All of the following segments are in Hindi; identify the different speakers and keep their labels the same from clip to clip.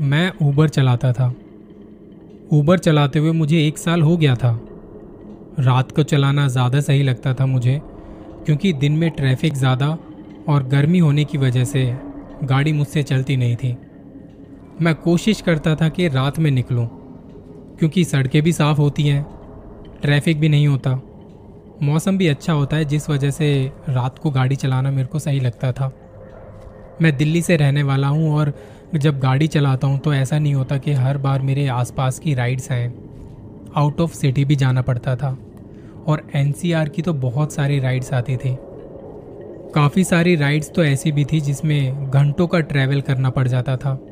Speaker 1: मैं ऊबर चलाता था। ऊबर चलाते हुए मुझे एक साल हो गया था। रात को चलाना ज़्यादा सही लगता था मुझे, क्योंकि दिन में ट्रैफ़िक ज़्यादा और गर्मी होने की वजह से गाड़ी मुझसे चलती नहीं थी। मैं कोशिश करता था कि रात में निकलूं, क्योंकि सड़कें भी साफ़ होती हैं ट्रैफ़िक भी नहीं होता। मौसम भी अच्छा होता है, जिस वजह से रात को गाड़ी चलाना मेरे को सही लगता था। मैं दिल्ली से रहने वाला हूँ और जब गाड़ी चलाता हूँ तो ऐसा नहीं होता कि हर बार मेरे आसपास की राइड्स हैं। आउट ऑफ़ सिटी भी जाना पड़ता था। और एनसीआर की तो बहुत सारी राइड्स आती थी। काफ़ी सारी राइड्स तो ऐसी भी थी जिसमें घंटों का ट्रैवल करना पड़ जाता था।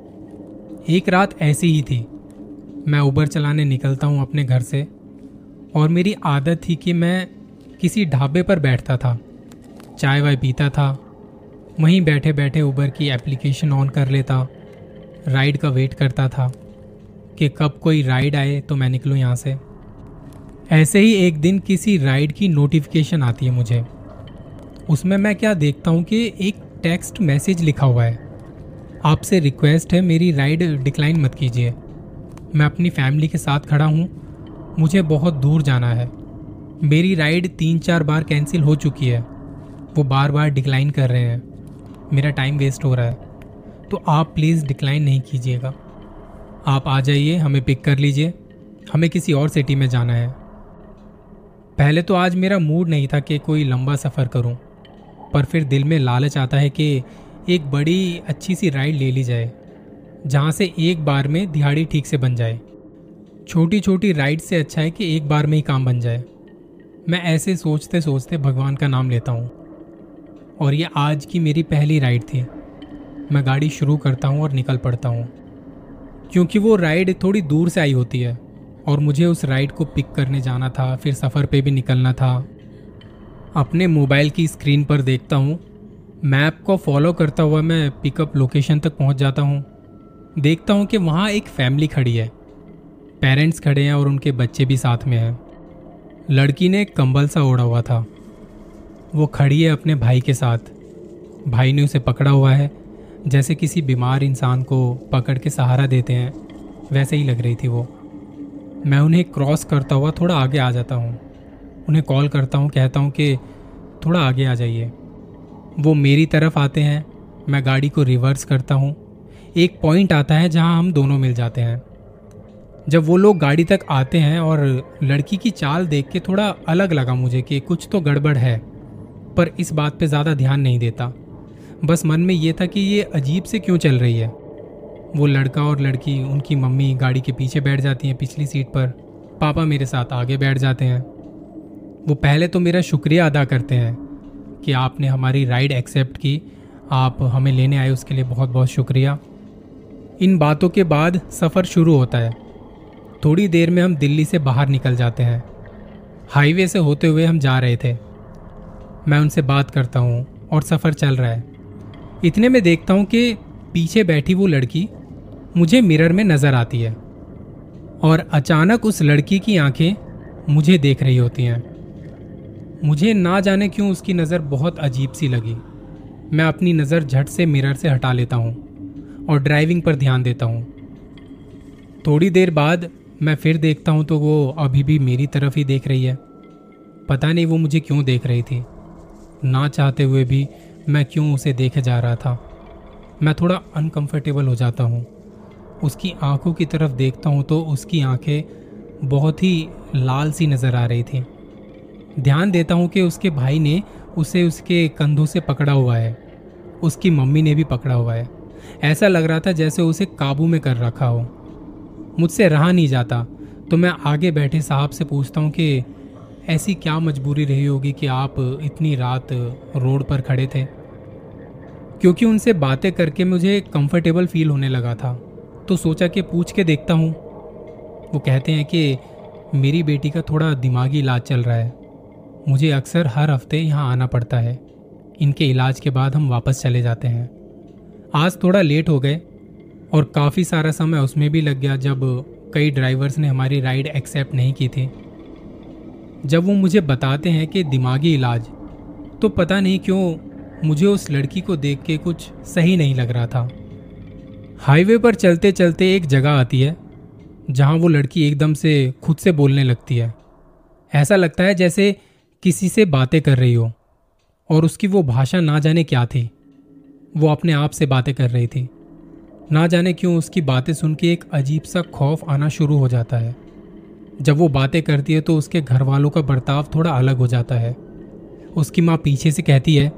Speaker 1: एक रात ऐसी ही थी। मैं उबर चलाने निकलता हूँ अपने घर से। और मेरी आदत थी कि मैं किसी ढाबे पर बैठता था। चाय वाय पीता था। वहीं बैठे बैठे उबर की एप्लीकेशन ऑन कर लेता। राइड का वेट करता था कि कब कोई राइड आए तो मैं निकलूँ यहाँ से। ऐसे ही एक दिन किसी राइड की नोटिफिकेशन आती है मुझे। उसमें मैं क्या देखता हूँ कि एक टेक्स्ट मैसेज लिखा हुआ है। आपसे रिक्वेस्ट है मेरी राइड डिक्लाइन मत कीजिए। मैं अपनी फैमिली के साथ खड़ा हूँ। मुझे बहुत दूर जाना है। मेरी राइड तीन चार बार कैंसिल हो चुकी है। वो बार बार डिक्लाइन कर रहे हैं। मेरा टाइम वेस्ट हो रहा है। तो आप प्लीज़ डिक्लाइन नहीं कीजिएगा। आप आ जाइए हमें पिक कर लीजिए। हमें किसी और सिटी में जाना है। पहले तो आज मेरा मूड नहीं था कि कोई लंबा सफ़र करूँ, पर फिर दिल में लालच आता है कि एक बड़ी अच्छी सी राइड ले ली जाए जहाँ से एक बार में दिहाड़ी ठीक से बन जाए। छोटी छोटी राइड से अच्छा है कि एक बार में ही काम बन जाए। मैं ऐसे सोचते सोचते भगवान का नाम लेता हूँ। और ये आज की मेरी पहली राइड थी। मैं गाड़ी शुरू करता हूँ और निकल पड़ता हूँ। क्योंकि वो राइड थोड़ी दूर से आई होती है और मुझे उस राइड को पिक करने जाना था, फिर सफ़र पे भी निकलना था। अपने मोबाइल की स्क्रीन पर देखता हूँ। मैप को फॉलो करता हुआ मैं पिकअप लोकेशन तक पहुँच जाता हूँ। देखता हूँ कि वहाँ एक फैमिली खड़ी है। पेरेंट्स खड़े हैं और उनके बच्चे भी साथ में हैं। लड़की ने कंबल सा ओढ़ा हुआ था। वो खड़ी है अपने भाई के साथ। भाई ने उसे पकड़ा हुआ है। जैसे किसी बीमार इंसान को पकड़ के सहारा देते हैं, वैसे ही लग रही थी वो। मैं उन्हें क्रॉस करता हुआ थोड़ा आगे आ जाता हूँ। उन्हें कॉल करता हूँ, कहता हूँ कि, थोड़ा आगे आ जाइए। वो मेरी तरफ़ आते हैं, मैं गाड़ी को रिवर्स करता हूँ। एक पॉइंट आता है जहाँ हम दोनों मिल जाते हैं। जब वो लोग गाड़ी तक आते हैं और लड़की की चाल देख के थोड़ा अलग लगा मुझे कि कुछ तो गड़बड़ है, पर इस बात पे ज़्यादा ध्यान नहीं देता। बस मन में ये था कि ये अजीब से क्यों चल रही है? वो लड़का और लड़की, उनकी मम्मी गाड़ी के पीछे बैठ जाती हैं पिछली सीट पर। पापा मेरे साथ आगे बैठ जाते हैं। वो पहले तो मेरा शुक्रिया अदा करते हैं कि आपने हमारी राइड एक्सेप्ट की। आप हमें लेने आए, उसके लिए बहुत बहुत शुक्रिया। इन बातों के बाद सफ़र शुरू होता है। थोड़ी देर में हम दिल्ली से बाहर निकल जाते हैं। हाईवे से होते हुए हम जा रहे थे। मैं उनसे बात करता हूँ और सफ़र चल रहा है। इतने में देखता हूँ कि पीछे बैठी वो लड़की मुझे मिरर में नज़र आती है और अचानक उस लड़की की आँखें मुझे देख रही होती हैं। मुझे ना जाने क्यों उसकी नज़र बहुत अजीब सी लगी। मैं अपनी नज़र झट से मिरर से हटा लेता हूँ और ड्राइविंग पर ध्यान देता हूँ। थोड़ी देर बाद मैं फिर देखता हूँ तो वो अभी भी मेरी तरफ़ ही देख रही है। पता नहीं वो मुझे क्यों देख रही थी। ना चाहते हुए भी मैं क्यों उसे देखे जा रहा था? मैं थोड़ा अनकंफर्टेबल हो जाता हूँ। उसकी आँखों की तरफ़ देखता हूँ तो उसकी आँखें बहुत ही लाल सी नज़र आ रही थी। ध्यान देता हूँ कि उसके भाई ने उसे उसके कंधों से पकड़ा हुआ है। उसकी मम्मी ने भी पकड़ा हुआ है। ऐसा लग रहा था जैसे उसे काबू में कर रखा हो। मुझसे रहा नहीं जाता तो मैं आगे बैठे साहब से पूछता हूँ कि ऐसी क्या मजबूरी रही होगी कि आप इतनी रात रोड पर खड़े थे? क्योंकि उनसे बातें करके मुझे कंफर्टेबल फील होने लगा था। तो सोचा कि पूछ के देखता हूँ। वो कहते हैं कि मेरी बेटी का थोड़ा दिमागी इलाज चल रहा है। मुझे अक्सर हर हफ़्ते यहाँ आना पड़ता है। इनके इलाज के बाद हम वापस चले जाते हैं। आज थोड़ा लेट हो गए और काफ़ी सारा समय उसमें भी लग गया जब कई ड्राइवर्स ने हमारी राइड एक्सेप्ट नहीं की थी। जब वो मुझे बताते हैं कि दिमागी इलाज तो पता नहीं क्यों मुझे उस लड़की को देख के कुछ सही नहीं लग रहा था। हाईवे पर चलते चलते एक जगह आती है, जहाँ वो लड़की एकदम से खुद से बोलने लगती है। ऐसा लगता है जैसे किसी से बातें कर रही हो, और उसकी वो भाषा ना जाने क्या थी। वो अपने आप से बातें कर रही थी। ना जाने क्यों उसकी बातें सुन के एक अजीब सा खौफ आना शुरू हो जाता है। जब वो बातें करती है तो उसके घर वालों का बर्ताव थोड़ा अलग हो जाता है। उसकी माँ पीछे से कहती है,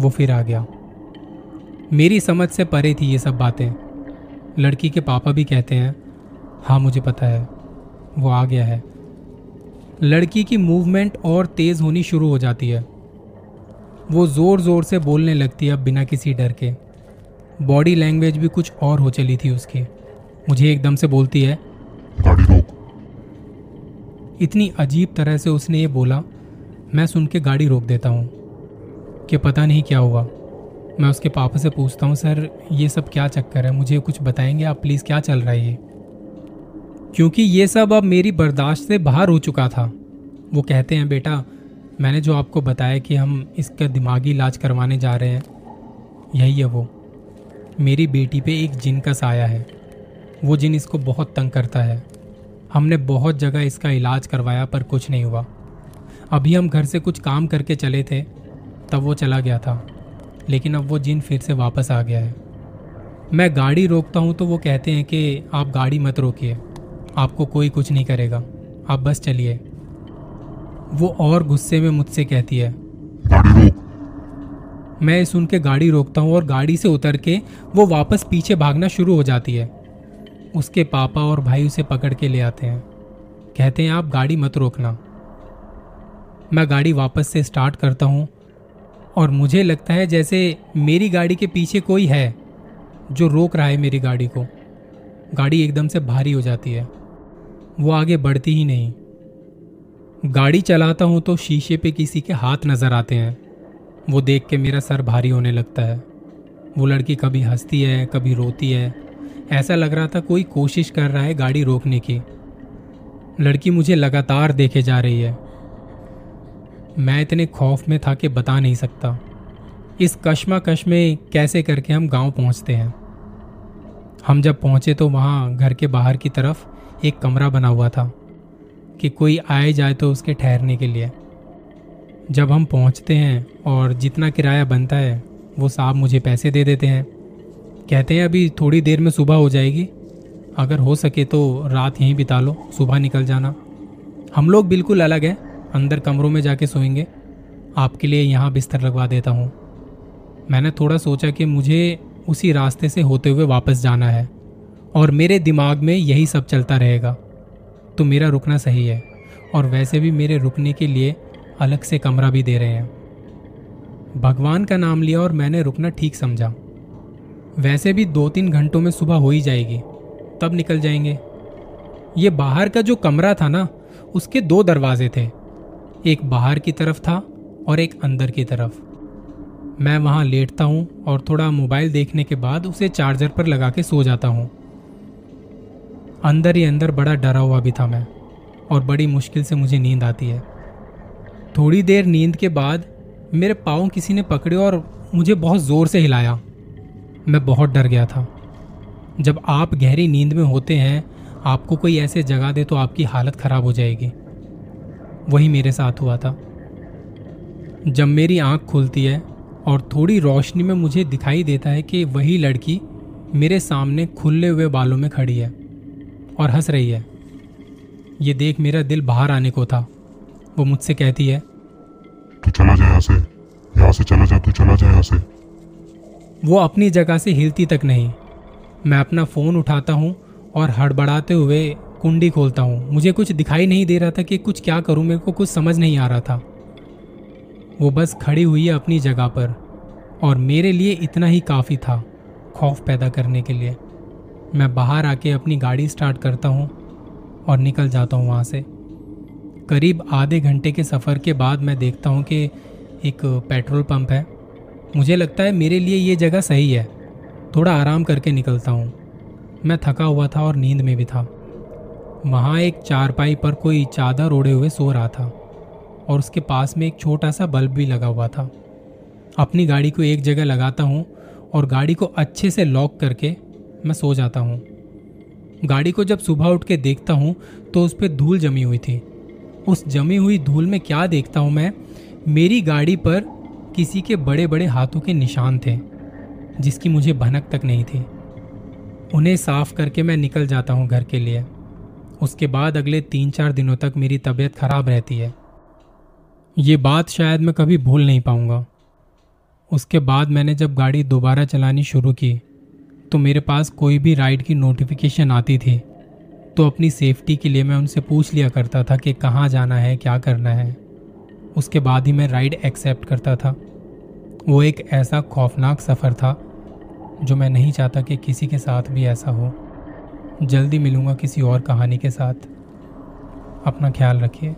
Speaker 1: वो फिर आ गया। मेरी समझ से परे थी ये सब बातें। लड़की के पापा भी कहते हैं हाँ मुझे पता है, वो आ गया है। लड़की की मूवमेंट और तेज होनी शुरू हो जाती है। वो ज़ोर ज़ोर से बोलने लगती है अब बिना किसी डर के। बॉडी लैंग्वेज भी कुछ और हो चली थी उसकी। मुझे एकदम से बोलती है,
Speaker 2: गाड़ी रोक।
Speaker 1: इतनी अजीब तरह से उसने ये बोला, मैं सुन के गाड़ी रोक देता हूँ, कि पता नहीं क्या हुआ। मैं उसके पापा से पूछता हूँ, सर, ये सब क्या चक्कर है? मुझे कुछ बताएँगे? आप प्लीज़ क्या चल रहा है ये? क्योंकि ये सब अब मेरी बर्दाश्त से बाहर हो चुका था। वो कहते हैं, बेटा, मैंने जो आपको बताया कि हम इसका दिमागी इलाज करवाने जा रहे हैं, यही है वो। मेरी बेटी पे एक जिन का साया है, वो जिन इसको बहुत तंग करता है। हमने बहुत जगह इसका इलाज करवाया पर कुछ नहीं हुआ। अभी हम घर से कुछ काम करके चले थे तब वो चला गया था। लेकिन अब वो जिन फिर से वापस आ गया है। मैं गाड़ी रोकता हूँ तो वो कहते हैं कि आप गाड़ी मत रोकिए आपको कोई कुछ नहीं करेगा आप बस चलिए। वो और गुस्से में मुझसे कहती है
Speaker 2: गाड़ी रोक।
Speaker 1: मैं सुन के गाड़ी रोकता हूँ और गाड़ी से उतर के वो वापस पीछे भागना शुरू हो जाती है। उसके पापा और भाई उसे पकड़ के ले आते हैं। कहते हैं, आप गाड़ी मत रोकना। मैं गाड़ी वापस से स्टार्ट करता हूँ और मुझे लगता है जैसे मेरी गाड़ी के पीछे कोई है जो रोक रहा है मेरी गाड़ी को। गाड़ी एकदम से भारी हो जाती है। वो आगे बढ़ती ही नहीं। गाड़ी चलाता हूँ तो शीशे पे किसी के हाथ नज़र आते हैं। वो देख के मेरा सर भारी होने लगता है। वो लड़की कभी हंसती है, कभी रोती है। ऐसा लग रहा था कोई कोशिश कर रहा है गाड़ी रोकने की। लड़की मुझे लगातार देखे जा रही है। मैं इतने खौफ में था कि बता नहीं सकता। इस कश्मकश में कैसे करके हम गाँव पहुँचते हैं? हम जब पहुँचे तो वहाँ घर के बाहर की तरफ़ एक कमरा बना हुआ था कि कोई आए जाए तो उसके ठहरने के लिए। जब हम पहुँचते हैं और जितना किराया बनता है, वो साहब मुझे पैसे दे देते हैं। कहते हैं अभी थोड़ी देर में सुबह हो जाएगी। अगर हो सके तो रात यहीं बिता लो, सुबह निकल जाना। हम लोग बिल्कुल अलग हैं, अंदर कमरों में जाके सोएँगे। आपके लिए यहाँ बिस्तर लगवा देता हूँ। मैंने थोड़ा सोचा कि मुझे उसी रास्ते से होते हुए वापस जाना है, और मेरे दिमाग में यही सब चलता रहेगा। तो मेरा रुकना सही है, और वैसे भी मेरे रुकने के लिए अलग से कमरा भी दे रहे हैं। भगवान का नाम लिया और मैंने रुकना ठीक समझा। वैसे भी दो तीन घंटों में सुबह हो ही जाएगी। तब निकल जाएँगे। ये बाहर का जो कमरा था ना, उसके दो दरवाजे थे। एक बाहर की तरफ़ था और एक अंदर की तरफ़। मैं वहाँ लेटता हूँ और थोड़ा मोबाइल देखने के बाद उसे चार्जर पर लगा के सो जाता हूँ। अंदर ही अंदर बड़ा डरा हुआ भी था मैं, और बड़ी मुश्किल से मुझे नींद आती है। थोड़ी देर नींद के बाद मेरे पाँव किसी ने पकड़े और मुझे बहुत ज़ोर से हिलाया। मैं बहुत डर गया था। जब आप गहरी नींद में होते हैं, आपको कोई ऐसे जगा दे तो आपकी हालत ख़राब हो जाएगी। वही मेरे साथ हुआ था। जब मेरी आँख खुलती है और थोड़ी रोशनी में मुझे दिखाई देता है कि वही लड़की मेरे सामने खुले हुए बालों में खड़ी है और हंस रही है। ये देख मेरा दिल बाहर आने को था। वो मुझसे कहती है,
Speaker 2: तू चला जा यहाँ से। यहाँ से चला जा, तू चला जा यहाँ से।
Speaker 1: वो अपनी जगह से हिलती तक नहीं। मैं अपना फ़ोन उठाता हूँ और हड़बड़ाते हुए कुंडी खोलता हूँ। मुझे कुछ दिखाई नहीं दे रहा था कि कुछ क्या करूँ, मेरे को कुछ समझ नहीं आ रहा था। वो बस खड़ी हुई है अपनी जगह पर और मेरे लिए इतना ही काफ़ी था खौफ पैदा करने के लिए। मैं बाहर आके अपनी गाड़ी स्टार्ट करता हूँ और निकल जाता हूँ वहाँ से। करीब आधे घंटे के सफ़र के बाद मैं देखता हूँ कि एक पेट्रोल पंप है। मुझे लगता है मेरे लिए ये जगह सही है। थोड़ा आराम करके निकलता हूँ। मैं थका हुआ था और नींद में भी था। वहाँ एक चारपाई पर कोई चादर ओढ़े हुए सो रहा था और उसके पास में एक छोटा सा बल्ब भी लगा हुआ था। अपनी गाड़ी को एक जगह लगाता हूँ और गाड़ी को अच्छे से लॉक करके मैं सो जाता हूँ। गाड़ी को जब सुबह उठ के देखता हूँ तो उस पर धूल जमी हुई थी। उस जमी हुई धूल में क्या देखता हूँ मैं? मेरी गाड़ी पर किसी के बड़े बड़े हाथों के निशान थे, जिसकी मुझे भनक तक नहीं थी। उन्हें साफ़ करके मैं निकल जाता हूँ घर के लिए। उसके बाद अगले तीन चार दिनों तक मेरी तबीयत खराब रहती है। ये बात शायद मैं कभी भूल नहीं पाऊँगा। उसके बाद मैंने जब गाड़ी दोबारा चलानी शुरू की तो मेरे पास कोई भी राइड की नोटिफिकेशन आती थी। तो अपनी सेफ्टी के लिए मैं उनसे पूछ लिया करता था कि कहाँ जाना है, क्या करना है। उसके बाद ही मैं राइड एक्सेप्ट करता था। वो एक ऐसा खौफनाक सफ़र था, जो मैं नहीं चाहता कि किसी के साथ भी ऐसा हो। जल्दी मिलूँगा किसी और कहानी के साथ। अपना ख्याल रखिए।